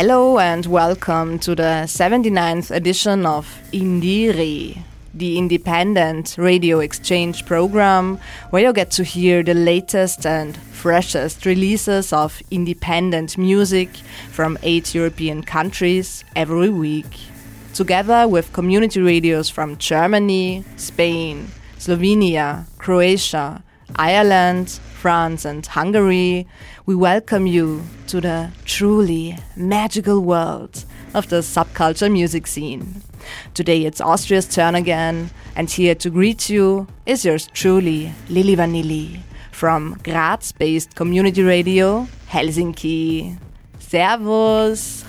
Hello and welcome to the 79th edition of IndieRE, the independent radio exchange program where you get to hear the latest and freshest releases of independent music from eight European countries every week. Together with community radios from Germany, Spain, Slovenia, Croatia, Ireland, France, and Hungary, we welcome you to the truly magical world of the subculture music scene. Today it's Austria's turn again, and here to greet you is yours truly, Lili Vanilli, from Graz based community radio, Helsinki. Servus!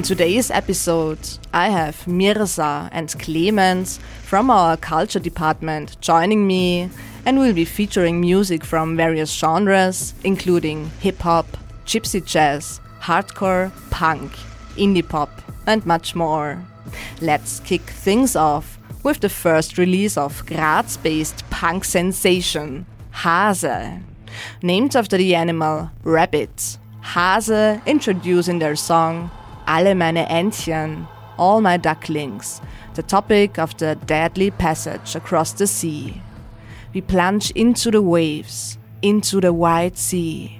In today's episode, I have Mirza and Clemens from our culture department joining me, and we'll be featuring music from various genres, including hip hop, gypsy jazz, hardcore, punk, indie pop, and much more. Let's kick things off with the first release of Graz based punk sensation, Hase. Named after the animal rabbit, Hase introduce in their song alle meine Entchen, all my ducklings, the topic of the deadly passage across the sea. We plunge into the waves, into the wide sea.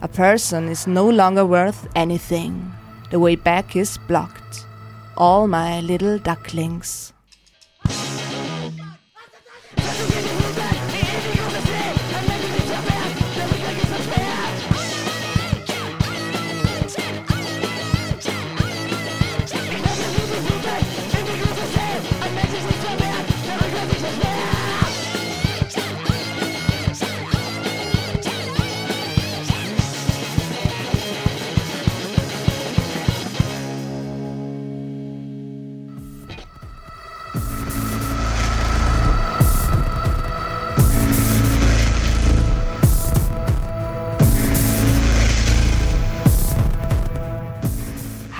A person is no longer worth anything. The way back is blocked. All my little ducklings.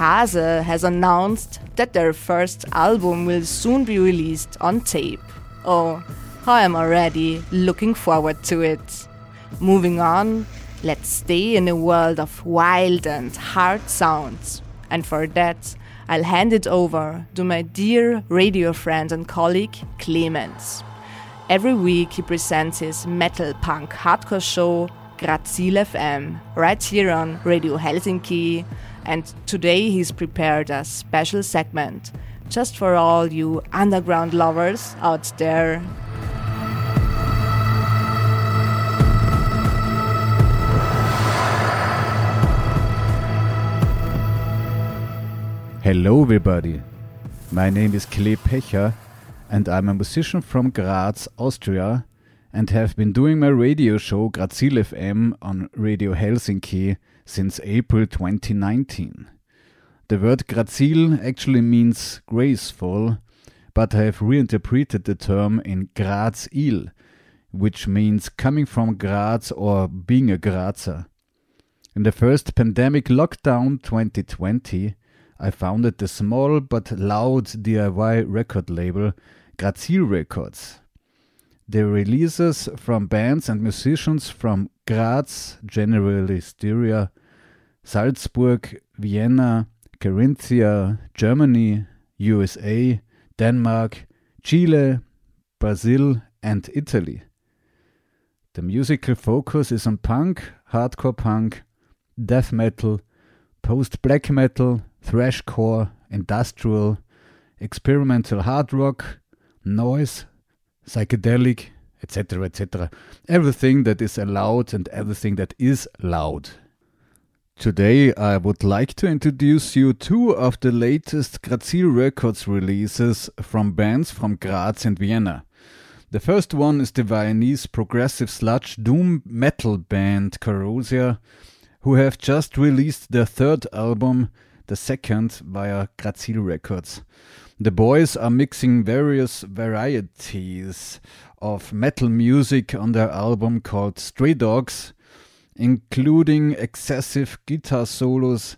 Hase has announced that their first album will soon be released on tape. Oh, I am already looking forward to it. Moving on, let's stay in a world of wild and hard sounds. And for that, I'll hand it over to my dear radio friend and colleague, Clemens. Every week he presents his metal punk hardcore show, Grazil FM, right here on Radio Helsinki and today he's prepared a special segment just for all you underground lovers out there. Hello, everybody. My name is Kle Pecher, and I'm a musician from Graz, Austria, and have been doing my radio show Grazil FM on Radio Helsinki since April 2019. The word Grazil actually means graceful, but I have reinterpreted the term in Grazil, which means coming from Graz or being a Grazer. In the first pandemic lockdown 2020, I founded the small but loud DIY record label Grazil Records. The releases from bands and musicians from Graz, generally Styria, Salzburg, Vienna, Carinthia, Germany, USA, Denmark, Chile, Brazil, and Italy. The musical focus is on punk, hardcore punk, death metal, post black metal, thrashcore, industrial, experimental hard rock, noise, psychedelic, etc., etc. Everything that is allowed and everything that is loud. Today, I would like to introduce you two of the latest Grazil Records releases from bands from Graz and Vienna. The first one is the Viennese progressive sludge doom metal band Chorosia, who have just released their third album, the second via Grazil Records. The boys are mixing various varieties of metal music on their album called Stray Dogs, including excessive guitar solos,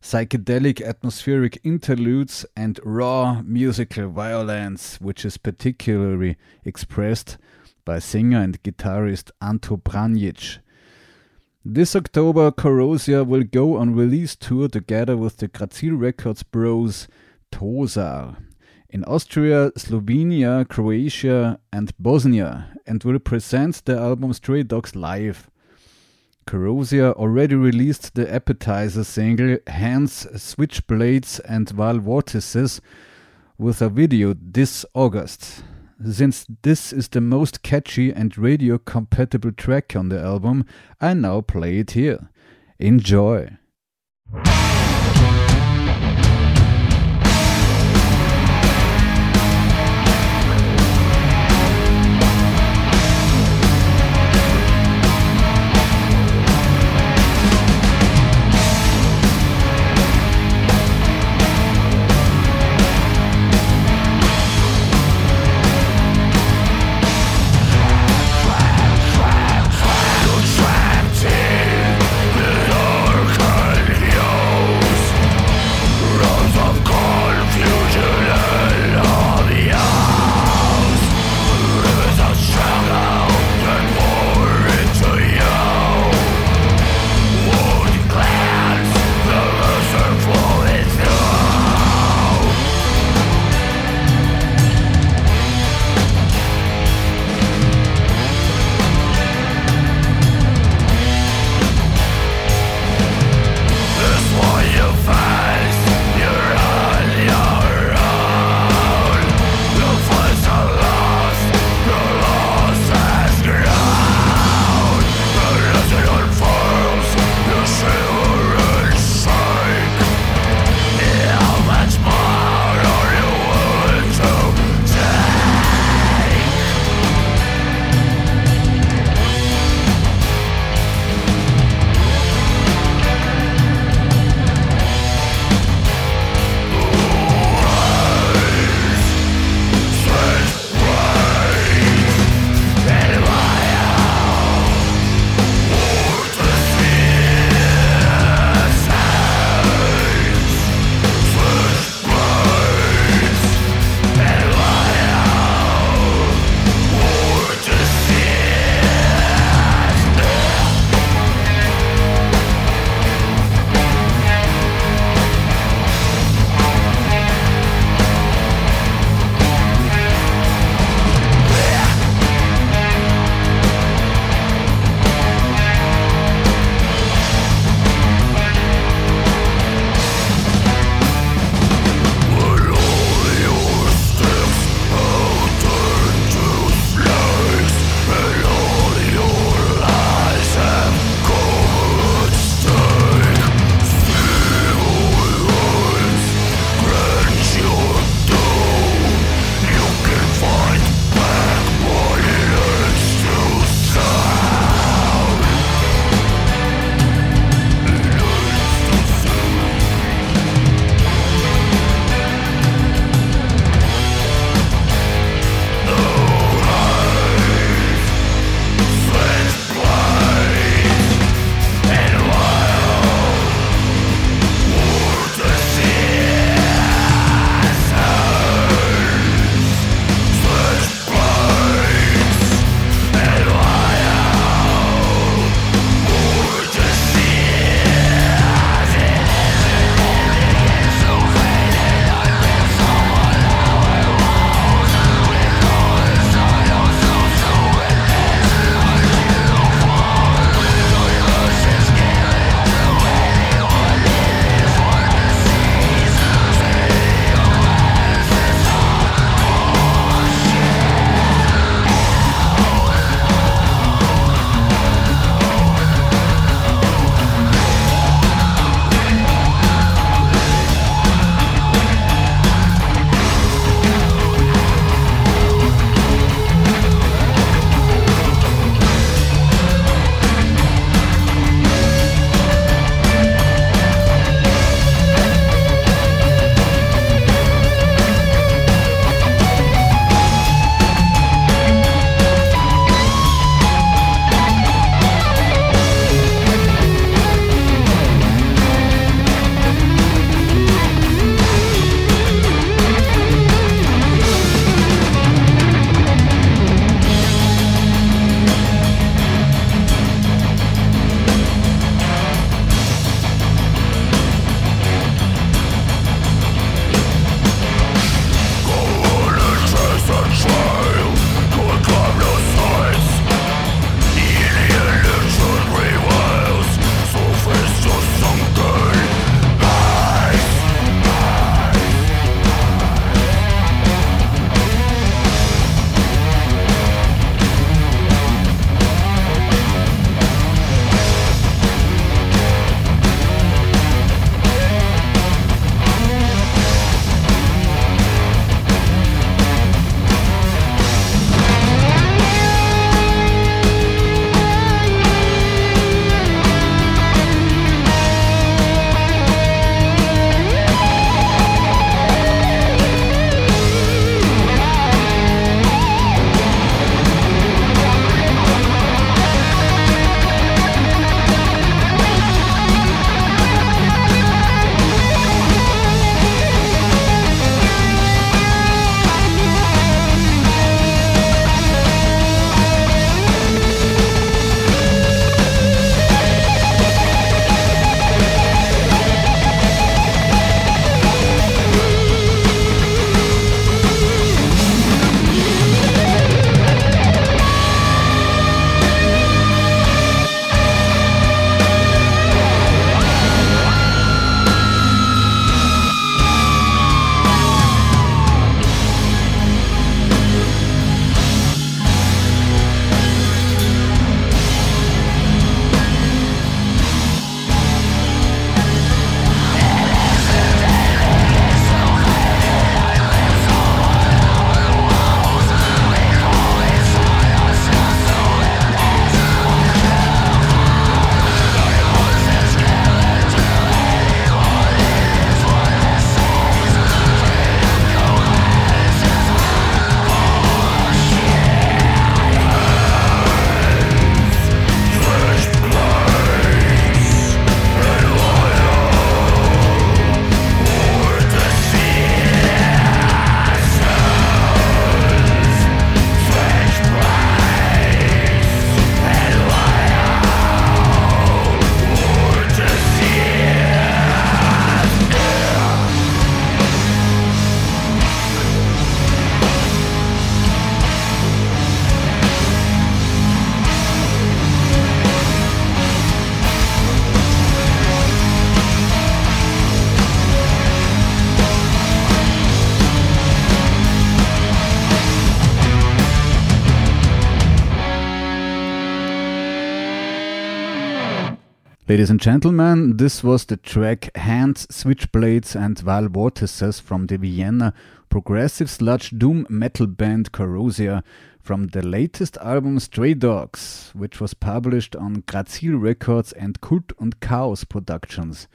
psychedelic atmospheric interludes, and raw musical violence, which is particularly expressed by singer and guitarist Anto Pranjic. This October, Chorosia will go on release tour together with the Grazil Records bros Tosar in Austria, Slovenia, Croatia, and Bosnia, and will present the album Stray Dogs live. Chorosia already released the appetizer single Hands, Switchblades, and Val Vortices with a video this August. Since this is the most catchy and radio compatible track on the album, I now play it here. Enjoy! Ladies and gentlemen, this was the track Hands, Switchblades and Val Vortices from the Vienna progressive sludge doom metal band Chorosia from the latest album Stray Dogs, which was published on Grazil Records and Kvlt und Kaos Productions.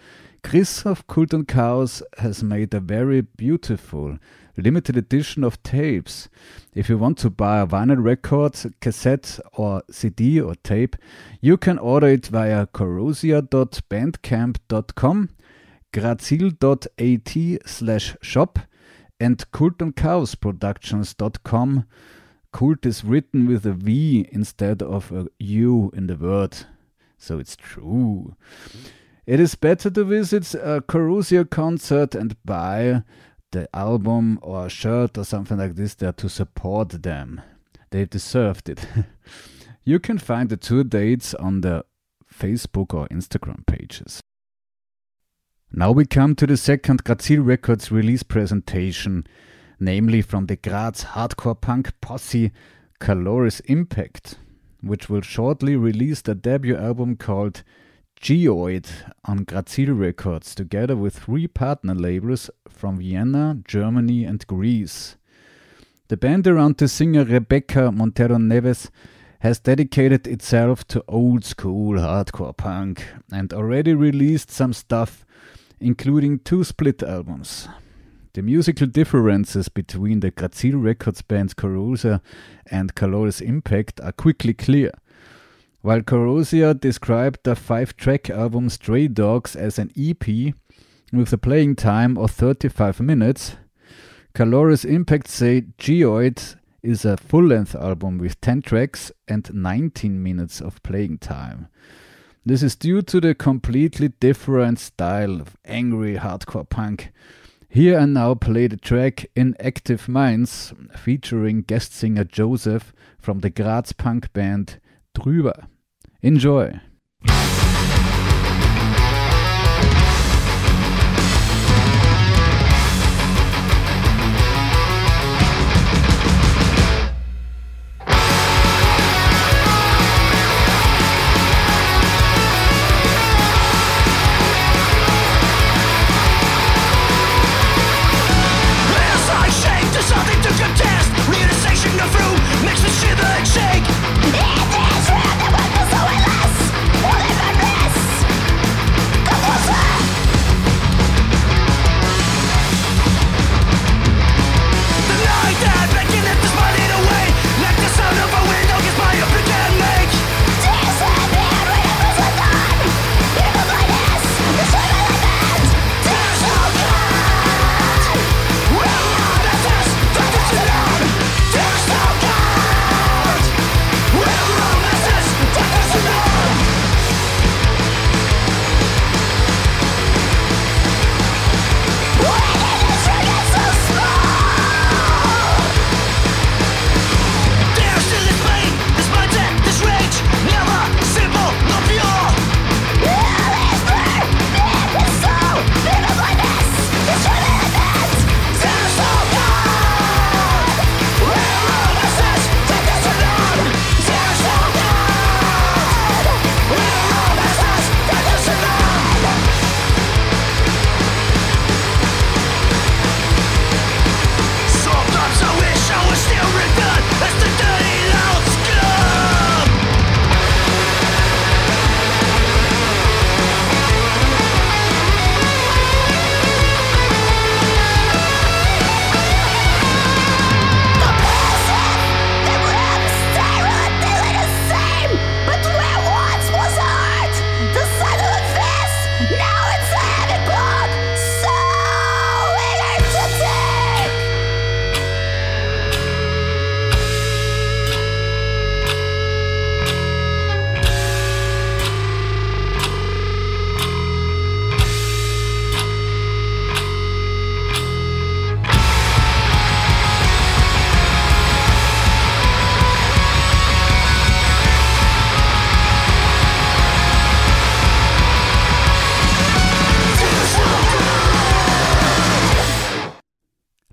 Chris of Kvlt und Kaos has made a very beautiful limited edition of tapes. If you want to buy a vinyl record, cassette, or CD or tape, you can order it via chorosia.bandcamp.com, grazil.at slash shop, and kvltundkaosproductions.com. Kult is written with a V instead of a U in the word, so it's true. It is better to visit a Chorosia concert and buy the album or a shirt or something like this there to support them. They deserved it. you can find the two dates on the Facebook or Instagram pages. Now we come to the second Grazil Records release presentation, namely from the Graz hardcore punk posse Caloris Impact, which will shortly release their debut album called Geoid on Grazil Records, together with three partner labels from Vienna, Germany, and Greece. The band around the singer Rebecca Montero Neves has dedicated itself to old school hardcore punk and already released some stuff, including two split albums. The musical differences between the Grazil Records bands Chorosia and Caloris Impact are quickly clear. While Chorosia described the five track album Stray Dogs as an EP with a playing time of 35 minutes, Caloris Impact say Geoid is a full length album with 10 tracks and 19 minutes of playing time. This is due to the completely different style of angry hardcore punk. Here and now play the track Inactive Minds featuring guest singer Joseph from the Graz punk band Drüber. Enjoy!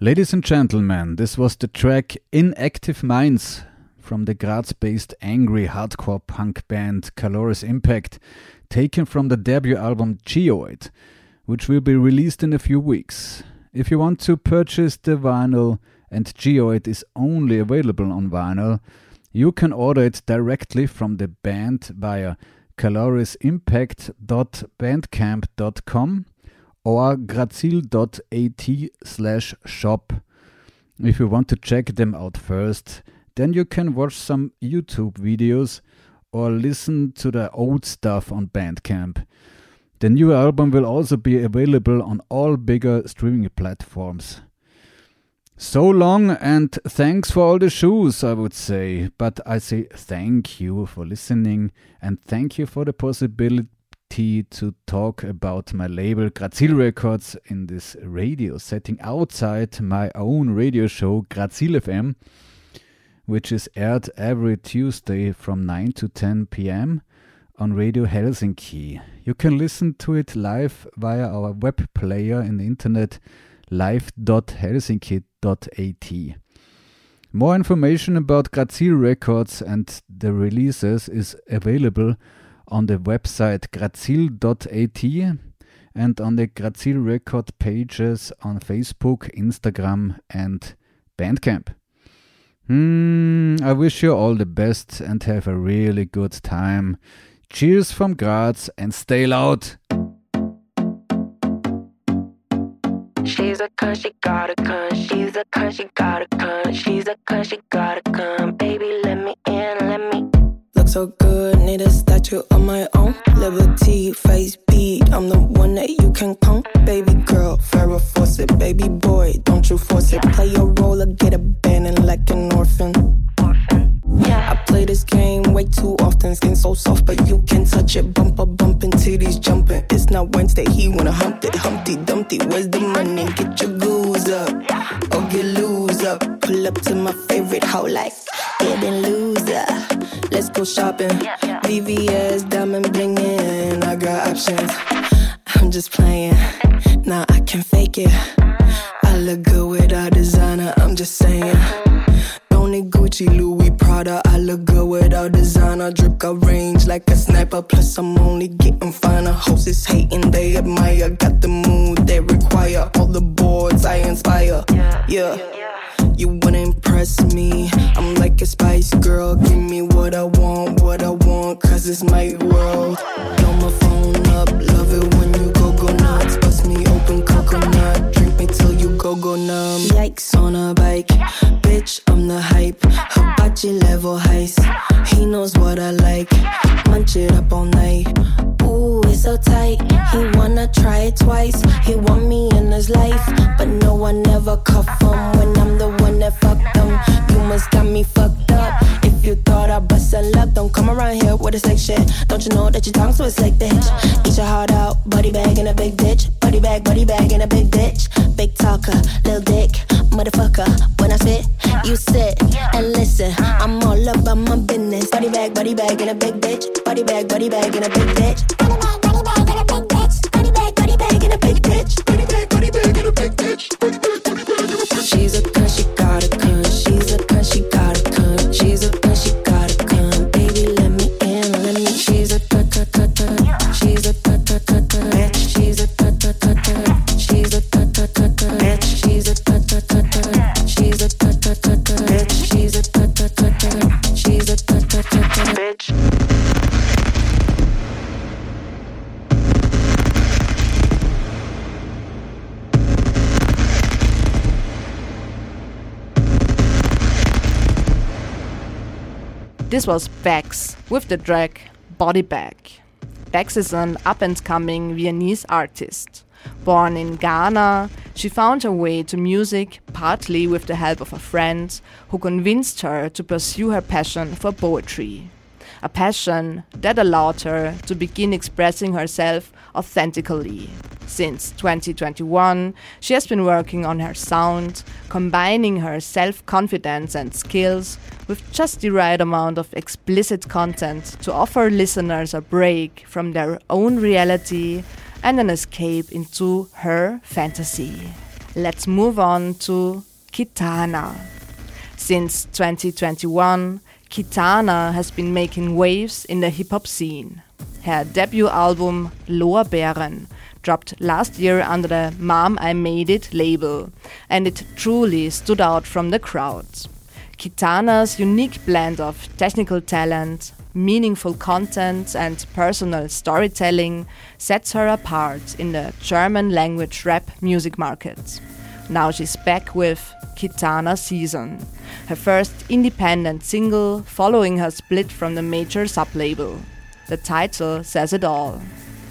Ladies and gentlemen, this was the track Inactive Minds from the Graz based angry hardcore punk band Caloris Impact, taken from the debut album Geoid, which will be released in a few weeks. If you want to purchase the vinyl and Geoid is only available on vinyl, you can order it directly from the band via calorisimpact.bandcamp.com or grazil.at slash shop. If you want to check them out first, then you can watch some YouTube videos or listen to the old stuff on Bandcamp. The new album will also be available on all bigger streaming platforms. So long and thanks for all the shoes, I would say. But I say thank you for listening and thank you for the possibility to talk about my label Grazil Records in this radio setting outside my own radio show Grazil FM, which is aired every Tuesday from 9 to 10 pm on Radio Helsinki. You can listen to it live via our web player in the internet live.helsinki.at. More information about Grazil Records and the releases is available on the website grazil.at and on the Grazil Record pages on Facebook, Instagram, and Bandcamp. Hmm, I wish you all the best and have a really good time. Cheers from Graz and stay loud! She's a cunt, she gotta come. She's a cunt, she gotta come. She's a cunt, she gotta come. Baby, let me in, let me. Look so good, need a statue of my own. Liberty, face beat. I'm the one that you can come. Baby girl, Farrah Fawcett. Baby boy, don't you force it. Play your role or get abandoned like an orphan. Yeah. I play this game way too often. Skin so soft, but you can touch it. Bumper bumping, titties jumping. It's not Wednesday, he wanna hump it. Humpty Dumpty, where's the money? Get your goose up, or get loose up. Pull up to my favorite hoe like getting loser. Let's go shopping. VVS, diamond blingin'. I got options. I'm just playing. Nah, I can fake it. I look good without designer. I'm just saying. Tony Gucci, Louis Prada. I look good without designer. Drip got range like a sniper. Plus, I'm only getting finer. Hoes is hating, they admire. Got the mood they require. All the boards I inspire. Yeah. Yeah. You wanna impress me. I'm like a spice girl. Give me what I want, what I want. Cause it's my world. Blow my phone up. Love it when you go go nuts. Bust me open coconut. Drink me till you go go numb. Yikes on a bike. Bitch, I'm the hype. Hibachi level heist. He knows what I like. Munch it up all night. Ooh, it's so tight. He wanna try it twice. He want me in his life. But no one ever cuff him when I'm the one that fucked him. You must got me fucked up. You thought I bust a love, don't come around here with a sick shit. Don't you know that your tongue so it's like bitch? Eat your heart out, body bag in a big ditch. Body bag, body bag in a big ditch. Big talker, little dick, motherfucker. When I spit, you sit and listen. I'm all about my business. Body bag, body bag in a big ditch. Body bag, body bag in a big ditch. This was Bex with the track Body Bag. Bex is an up and coming Viennese artist. Born in Ghana, she found her way to music partly with the help of a friend who convinced her to pursue her passion for poetry. A passion that allowed her to begin expressing herself authentically. Since 2021, she has been working on her sound, combining her self confidence and skills with just the right amount of explicit content to offer listeners a break from their own reality and an escape into her fantasy. Let's move on to Kitana. Since 2021, Kitana has been making waves in the hip hop scene. Her debut album Lorbeeren, dropped last year under the Mom I Made It label, and it truly stood out from the crowd. Kitana's unique blend of technical talent, meaningful content, and personal storytelling sets her apart in the German language rap music market. Now she's back with Kitana Season, her first independent single following her split from the major sublabel. The title says it all.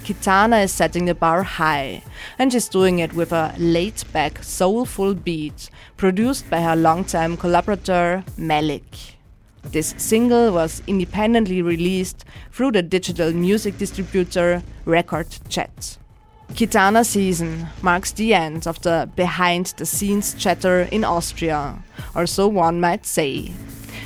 Kitana is setting the bar high, and she's doing it with a laid back, soulful beat produced by her longtime collaborator Malik. This single was independently released through the digital music distributor Record Chat. Kitana season marks the end of the behind the scenes chatter in Austria, or so one might say.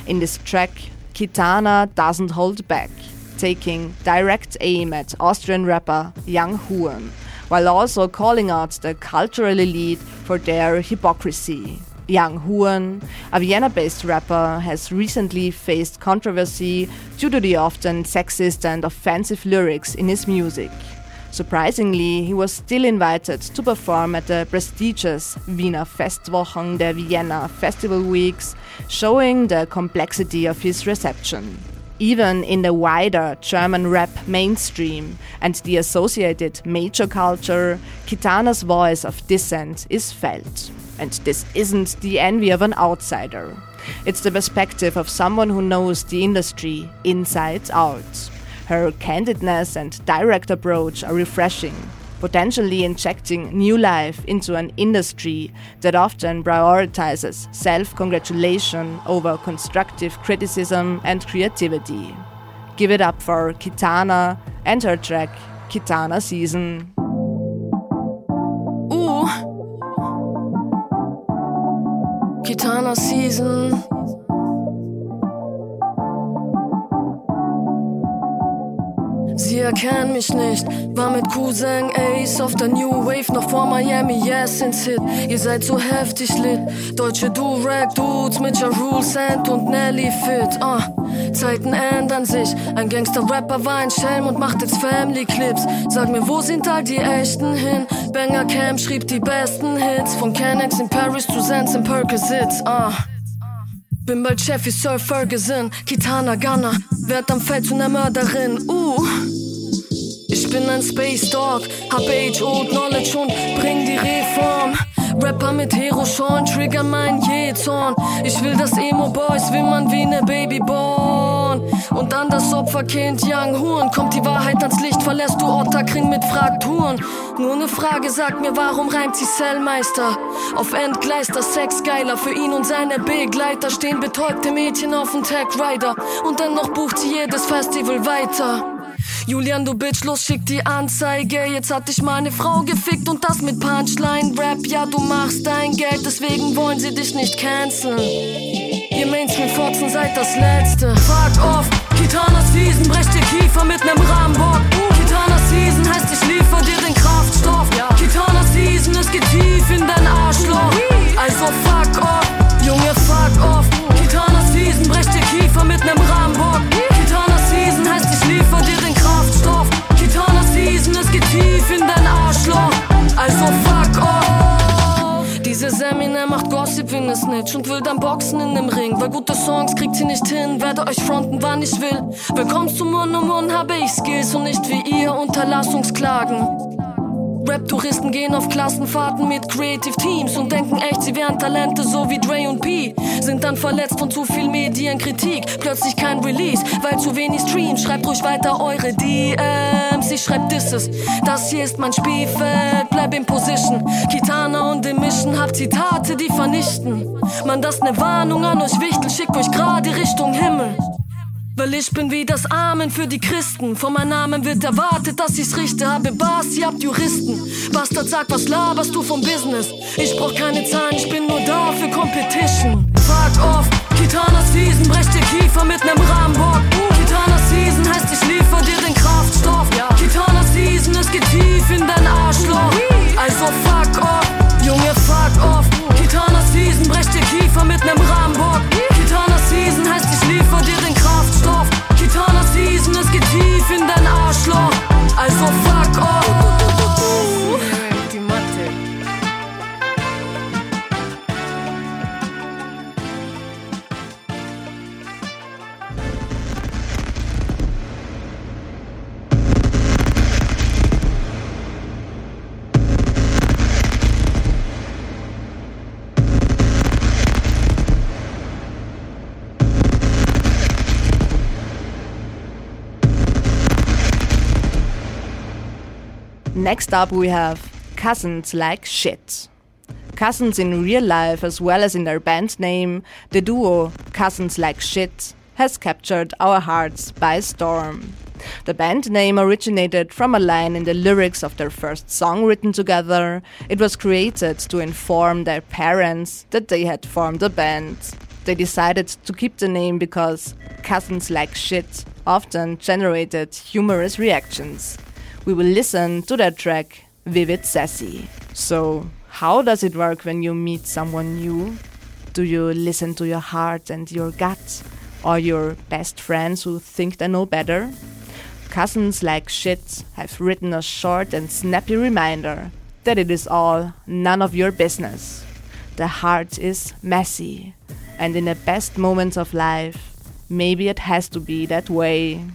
In this track, Kitana doesn't hold back, taking direct aim at Austrian rapper Yung Hurn, while also calling out the cultural elite for their hypocrisy. Yung Hurn, a Vienna based rapper, has recently faced controversy due to the often sexist and offensive lyrics in his music. Surprisingly, he was still invited to perform at the prestigious Wiener Festwochen der Vienna Festival Weeks, showing the complexity of his reception. Even in the wider German rap mainstream and the associated major culture, Kitana's voice of dissent is felt. And this isn't the envy of an outsider. It's the perspective of someone who knows the industry inside out. Her candidness and direct approach are refreshing, potentially injecting new life into an industry that often prioritizes self congratulation over constructive criticism and creativity. Give it up for Kitana and her track Kitana Season. Ooh. Kitana Season. Sie erkennen mich nicht, war mit Cousin Ace auf der New Wave noch vor Miami, yes, ins Hit. Ihr seid so heftig lit, deutsche Do-Rag-Dudes mit Ja Rule Sand und Nelly Fit, uh. Zeiten ändern sich, ein Gangster-Rapper war ein Schelm und macht jetzt Family-Clips. Sag mir, wo sind all die Echten hin? Banger Camp schrieb die besten Hits, von Kennex in Paris zu Sands in Percocets, uh. Bin bald Chef wie Sir Ferguson, Kitana Gunner, werd am Feld zu ner Mörderin, uh. Ich bin ein Space Dog, hab Age-Old Knowledge und bring die Reform. Rapper mit Hero Sean, trigger mein Jezorn. Ich will das Emo-Boys wimmern wie ne Babyborn. Und dann das Opferkind Young Huren. Kommt die Wahrheit ans Licht, verlässt du Otterkring mit Frakturen. Nur ne Frage, sag mir, warum reimt sie Cellmeister? Auf Endgleister, Sex geiler. Für ihn und seine Begleiter stehen betäubte Mädchen auf dem Tag Rider. Und dennoch bucht sie jedes Festival weiter. Julian, du Bitch, los, schick die Anzeige. Jetzt hat dich meine Frau gefickt und das mit Punchline-Rap. Ja, du machst dein Geld, deswegen wollen sie dich nicht canceln. Ihr Mainstream-Fotzen seid das Letzte. Fuck off, Kitana Season, brecht dir Kiefer mit nem Rambock. Kitana Season heißt, ich liefer dir den Kraftstoff. Kitana Season, es geht tief in dein Arschloch. Also fuck off, Junge, fuck off. Kitana Season, brecht dir Kiefer mit nem Wie ne Snitch und will dann boxen in dem Ring. Weil gute Songs kriegt sie nicht hin, werde euch fronten, wann ich will. Willkommen zu Mund um Mund, habe ich Skills und nicht wie ihr Unterlassungsklagen. Rap-Touristen gehen auf Klassenfahrten mit Creative Teams und denken echt, sie wären Talente so wie Dre und P. Sind dann verletzt von zu viel Medienkritik. Plötzlich kein Release, weil zu wenig Streams. Schreibt ruhig weiter eure DMs, ich schreib Disses. Das hier ist mein Spielfeld, bleib in Position. Kitana und Emission, hab Zitate, die vernichten. Man, das ne Warnung an euch Wichtel, schickt euch gerade Richtung Himmel. Weil ich bin wie das Amen für die Christen. Von meinem Namen wird erwartet, dass ich's richte. Habe Bars, ihr habt Juristen. Bastard, sag, was laberst du vom Business? Ich brauch keine Zahlen, ich bin nur da für Competition. Fuck off, Kitana Season, brecht dir Kiefer mit nem Rambock. Kitana Season heißt, ich liefer Geht tief in dein Arschloch. Also fuck Next up, we have Cousins Like Shit. Cousins in real life as well as in their band name, the duo Cousins Like Shit has captured our hearts by storm. The band name originated from a line in the lyrics of their first song written together. It was created to inform their parents that they had formed a band. They decided to keep the name because cousins like shit often generated humorous reactions. We will listen to their track Vivid Sassy. So, how does it work when you meet someone new? Do you listen to your heart and your gut? Or your best friends who think they know better? Cousins like shit have written a short and snappy reminder that it is all none of your business. The heart is messy, and in the best moments of life, maybe it has to be that way.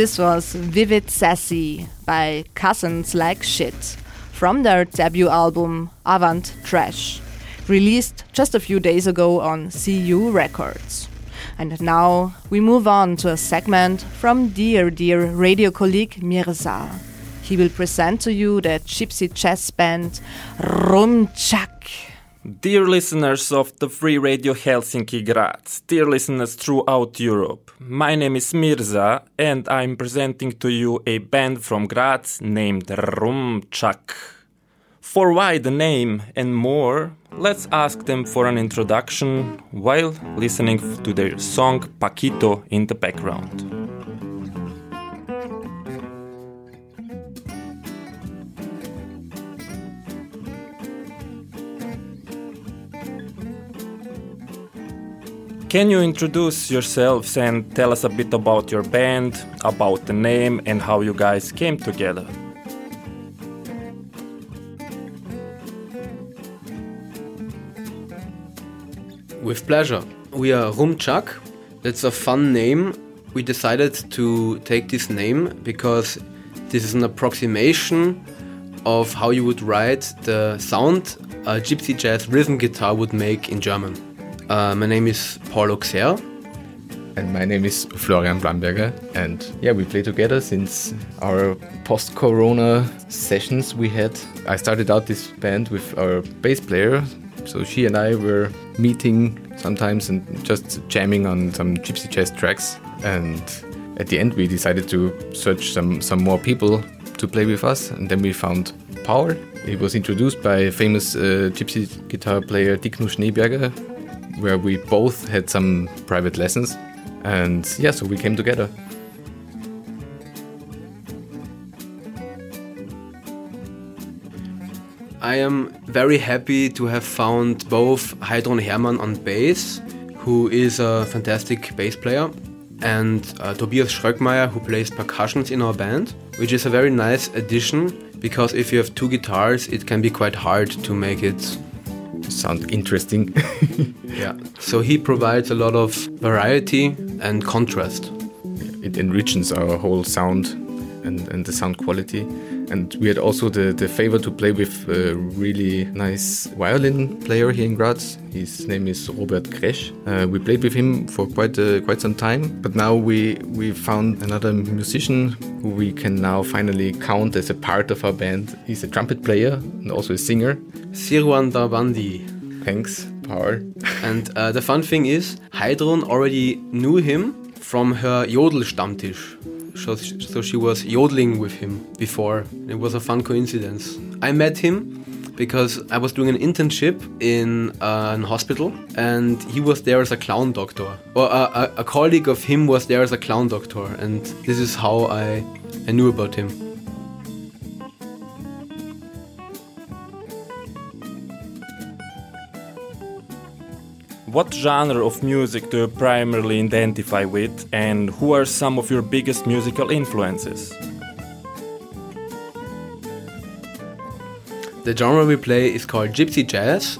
This was Vivid Sassy by Cousins Like Shit from their debut album Avant Trash, released just a few days ago on CU Records. And now we move on to a segment from dear, dear radio colleague Mirza. He will present to you the gypsy jazz band Rumm Tschak. Dear listeners of the Free Radio Helsinki Graz, dear listeners throughout Europe, my name is Mirza and I'm presenting to you a band from Graz named Rumm Tschak. For why the name and more, let's ask them for an introduction while listening to their song Paquito in the background. Can you introduce yourselves and tell us a bit about your band, about the name, and how you guys came together? With pleasure. We are Rumm Tschak. That's a fun name. We decided to take this name because this is an approximation of how you would write the sound a gypsy jazz rhythm guitar would make in German. Uh, my name is Paul Auxerre And my name is Florian Blamberger. And yeah, we play together since our post corona sessions we had. I started out this band with our bass player. So she and I were meeting sometimes and just jamming on some gypsy jazz tracks. And at the end, we decided to search some, some more people to play with us. And then we found Power. It was introduced by famous uh, gypsy guitar player Diknu Schneeberger, where we both had some private lessons. And yeah, so we came together. I am very happy to have found both Heidrun Hermann on bass, who is a fantastic bass player, and uh, Tobias Schröckmeier, who plays percussions in our band, which is a very nice addition because if you have two guitars, it can be quite hard to make it sound interesting. yeah. So he provides a lot of variety and contrast. It enriches our whole sound and, and the sound quality. And we had also the, the favor to play with a really nice violin player here in Graz. His name is Robert Kresch. Uh, we played with him for quite uh, quite some time, but now we we found another musician who we can now finally count as a part of our band. He's a trumpet player and also a singer. Sirwan Darbandi. Thanks, Paul. and uh, the fun thing is, Heidrun already knew him from her Jodel Stammtisch so, so she was yodeling with him before. It was a fun coincidence. I met him because I was doing an internship in uh, an hospital and he was there as a clown doctor. Or a, a, a colleague of him was there as a clown doctor, and this is how I, I knew about him. What genre of music do you primarily identify with, and who are some of your biggest musical influences? The genre we play is called Gypsy Jazz.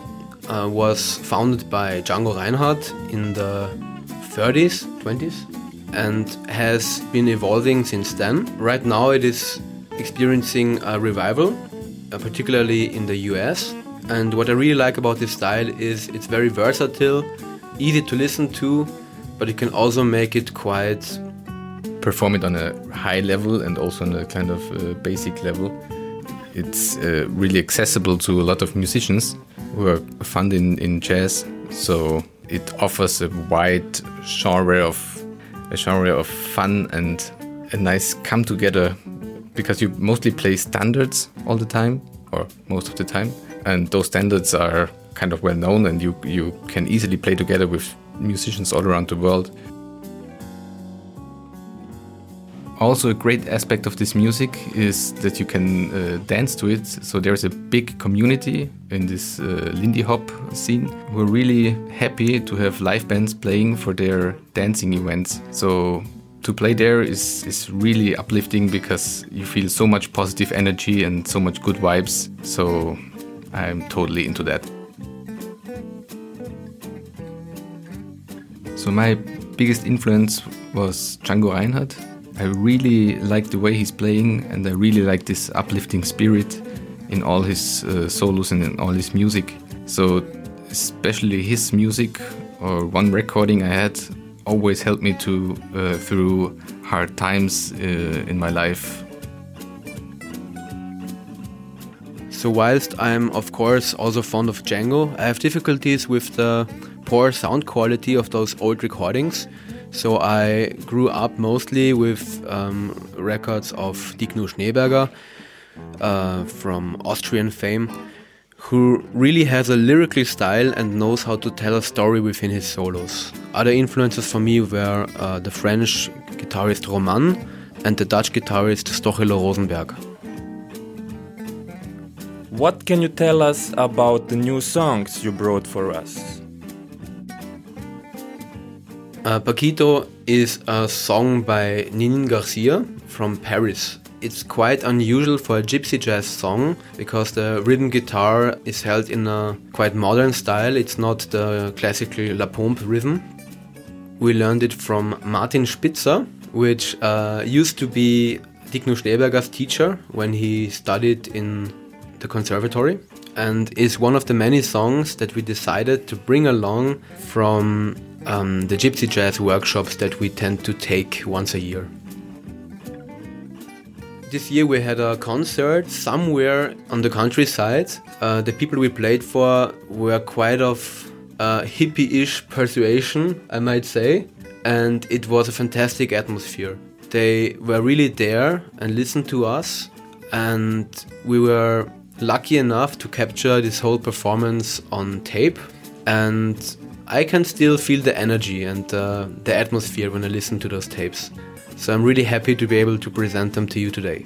Uh, was founded by Django Reinhardt in the 30s, 20s, and has been evolving since then. Right now, it is experiencing a revival, uh, particularly in the US and what I really like about this style is it's very versatile, easy to listen to, but you can also make it quite perform it on a high level and also on a kind of uh, basic level. It's uh, really accessible to a lot of musicians who are fond in, in jazz. So it offers a wide genre of a genre of fun and a nice come together because you mostly play standards all the time or most of the time and those standards are kind of well known and you you can easily play together with musicians all around the world. Also a great aspect of this music is that you can uh, dance to it. So there's a big community in this uh, lindy hop scene we're really happy to have live bands playing for their dancing events. So to play there is, is really uplifting because you feel so much positive energy and so much good vibes. So I'm totally into that. So my biggest influence was Django Reinhardt. I really like the way he's playing and I really like this uplifting spirit in all his uh, solos and in all his music. So especially his music or one recording I had always helped me to uh, through hard times uh, in my life So whilst I'm of course also fond of Django, I have difficulties with the poor sound quality of those old recordings. So I grew up mostly with um, records of Diknu Schneeberger uh, from Austrian fame, who really has a lyrical style and knows how to tell a story within his solos. Other influences for me were uh, the French guitarist Romane and the Dutch guitarist Stochelo Rosenberg. What can you tell us about the new songs you brought for us? Uh, Paquito is a song by Ninine Garcia from Paris. It's quite unusual for a gypsy jazz song because the rhythm guitar is held in a quite modern style. It's not the classical La Pompe rhythm. We learned it from Martin Spitzer, which uh, used to be Diknu Schneeberger's teacher when he studied in the conservatory and is one of the many songs that we decided to bring along from um, the gypsy jazz workshops that we tend to take once a year. This year we had a concert somewhere on the countryside. Uh, the people we played for were quite of uh, hippie-ish persuasion, I might say, and it was a fantastic atmosphere. They were really there and listened to us, and we were lucky enough to capture this whole performance on tape. And I can still feel the energy and uh, the atmosphere when I listen to those tapes. So I'm really happy to be able to present them to you today.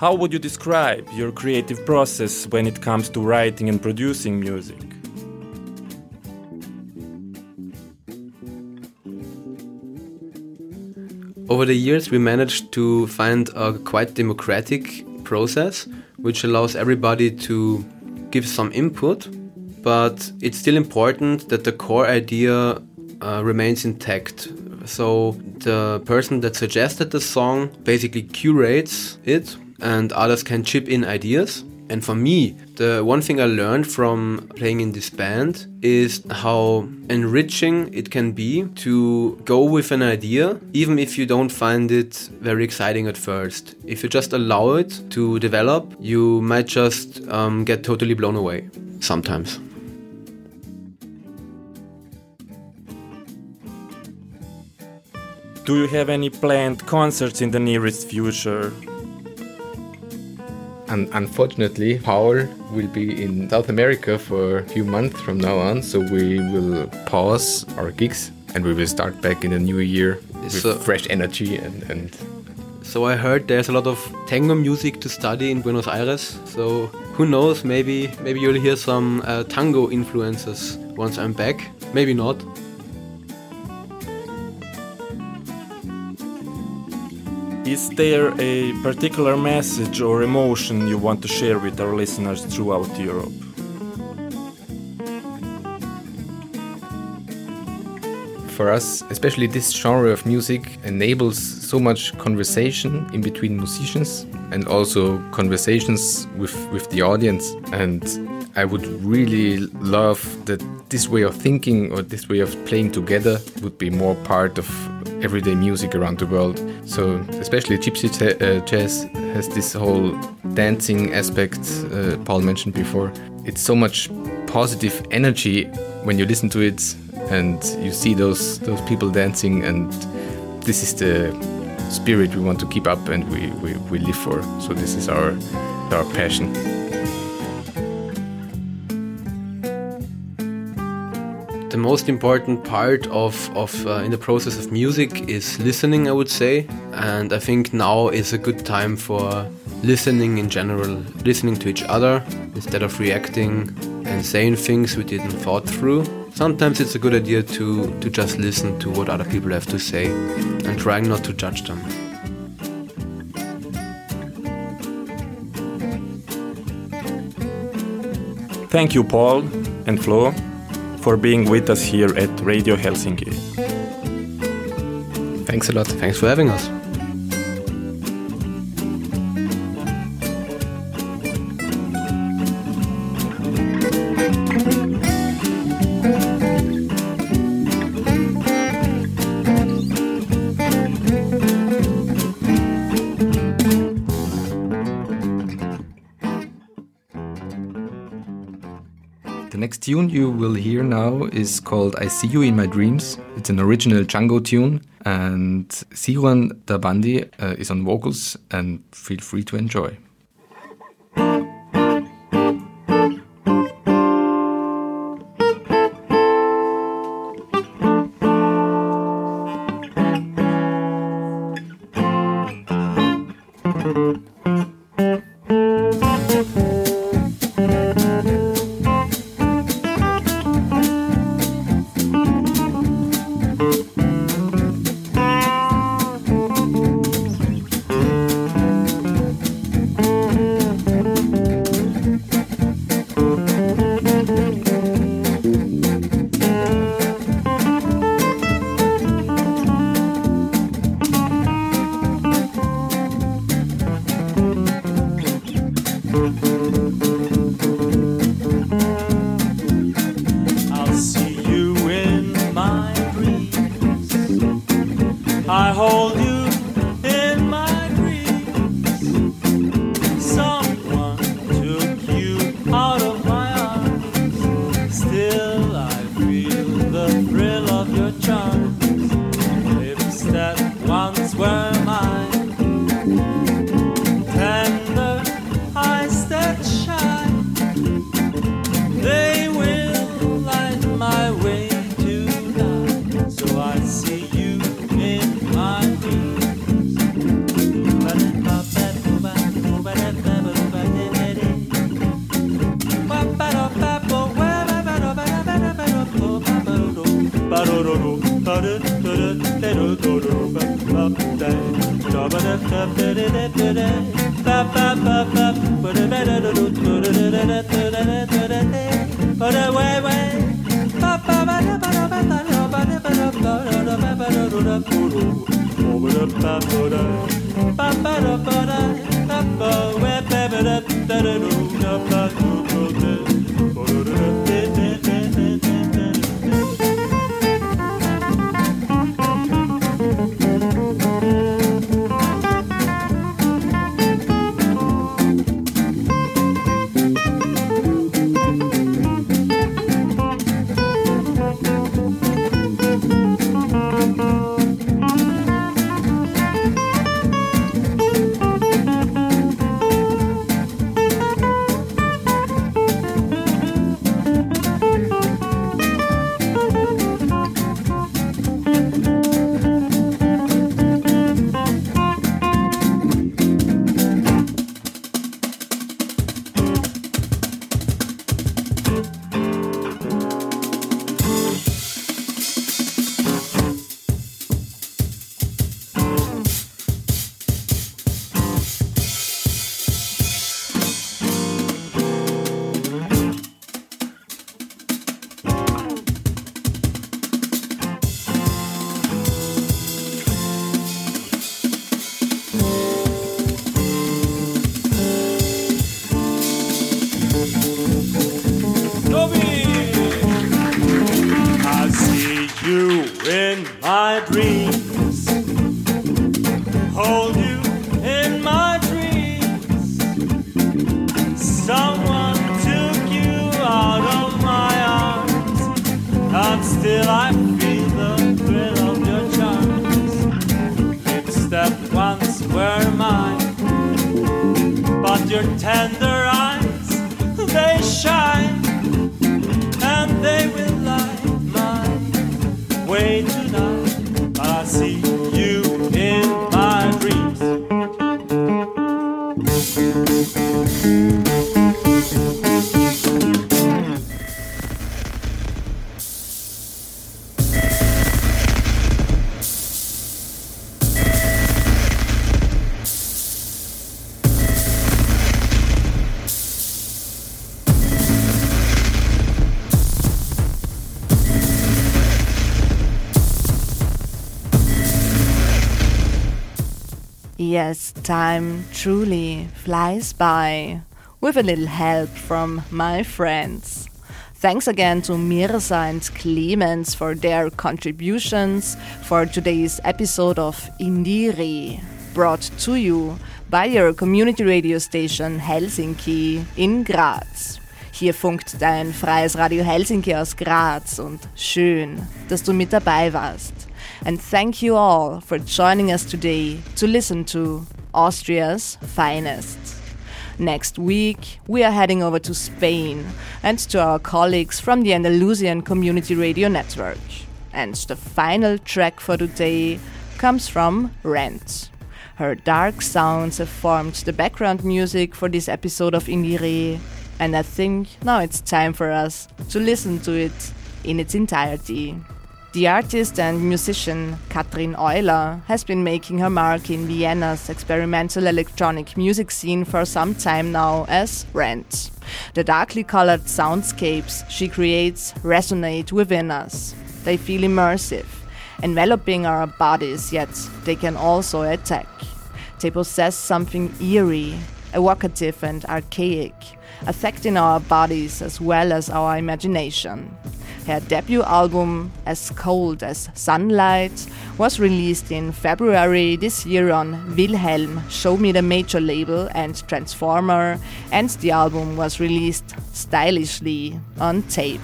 How would you describe your creative process when it comes to writing and producing music? Over the years, we managed to find a quite democratic process which allows everybody to give some input, but it's still important that the core idea uh, remains intact. So the person that suggested the song basically curates it and others can chip in ideas. And for me, the one thing I learned from playing in this band is how enriching it can be to go with an idea, even if you don't find it very exciting at first. If you just allow it to develop, you might just um, get totally blown away sometimes. Do you have any planned concerts in the nearest future? And unfortunately, Paul will be in South America for a few months from now on, so we will pause our gigs and we will start back in the new year with So- fresh energy and, and So I heard there's a lot of tango music to study in Buenos Aires. So who knows? Maybe maybe you'll hear some uh, tango influences once I'm back. Maybe not. Is there a particular message or emotion you want to share with our listeners throughout Europe? for us, especially this genre of music enables so much conversation in between musicians and also conversations with, with the audience. And I would really love that this way of thinking or this way of playing together would be more part of everyday music around the world. So, especially Gypsy uh, Jazz has this whole dancing aspect uh, Paul mentioned before. It's so much positive energy when you listen to it and you see those those people dancing and this is the spirit we want to keep up and we, we, we live for so this is our our passion most important part of, of uh, in the process of music is listening, I would say, and I think now is a good time for listening in general, listening to each other instead of reacting and saying things we didn't thought through. Sometimes it's a good idea to, to just listen to what other people have to say and trying not to judge them. Thank you, Paul and Flo, for being with us here at Radio Helsinki. thanks a lot Thanks for having us. Tune you will hear now is called I See You in My Dreams. It's an original Django tune, and Sirwan Darbandi uh, is on vocals, and feel free to enjoy. Time truly flies by with a little help from my friends. Thanks again to Mirza and Clemens for their contributions for today's episode of IndieRE, brought to you by your community radio station Helsinki in Graz. Hier funkt dein freies Radio Helsinki aus Graz und schön, dass du mit dabei warst. and thank you all for joining us today to listen to Austria's finest. Next week, we are heading over to Spain and to our colleagues from the Andalusian Community Radio Network. And the final track for today comes from Rent. Her dark sounds have formed the background music for this episode of IndieRE, and I think now it's time for us to listen to it in its entirety. The artist and musician Katrin Euler has been making her mark in Vienna's experimental electronic music scene for some time now as Rent. The darkly colored soundscapes she creates resonate within us. They feel immersive, enveloping our bodies, yet they can also attack. They possess something eerie, evocative, and archaic, affecting our bodies as well as our imagination. Her debut album, As Cold as Sunlight, was released in February this year on Wilhelm, Show Me the Major label, and Transformer, and the album was released stylishly on tape.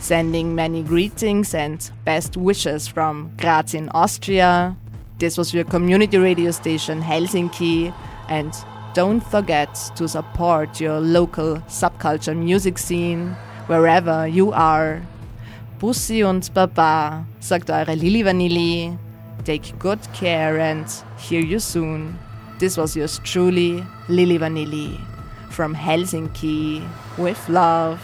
Sending many greetings and best wishes from Graz in Austria. This was your community radio station Helsinki, and don't forget to support your local subculture music scene wherever you are. Bussi und Baba, sagt eure Lili Vanilli. Take good care and hear you soon. This was yours truly, Lili Vanilli, from Helsinki with love.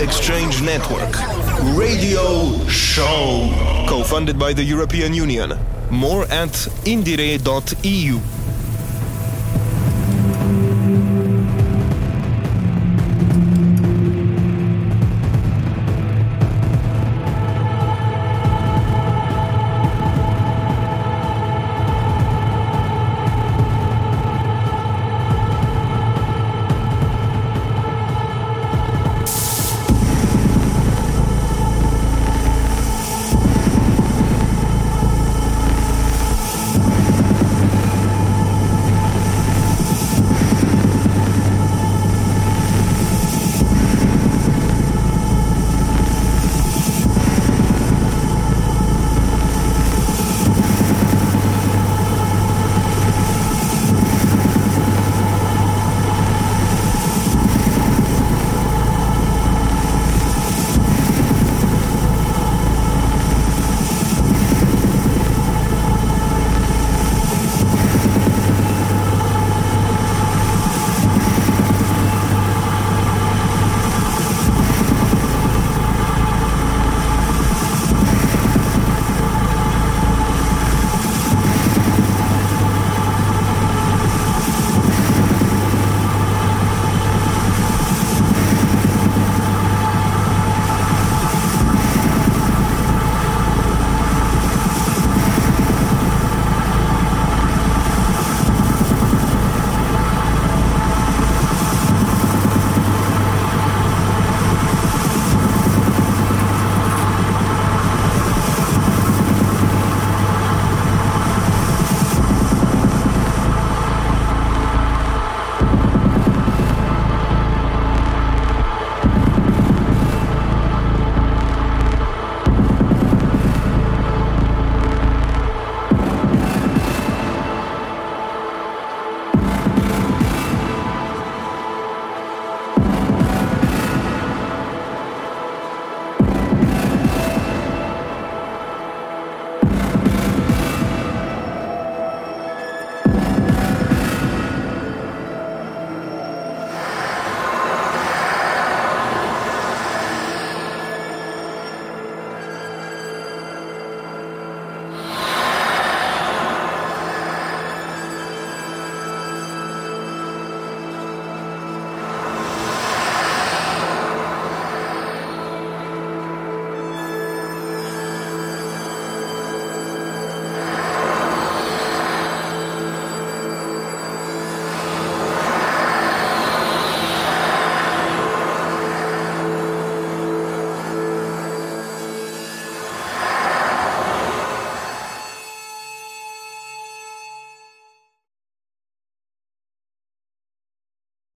Exchange Network. Radio Show. Co funded by the European Union. More at indire.eu.